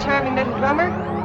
charming little drummer.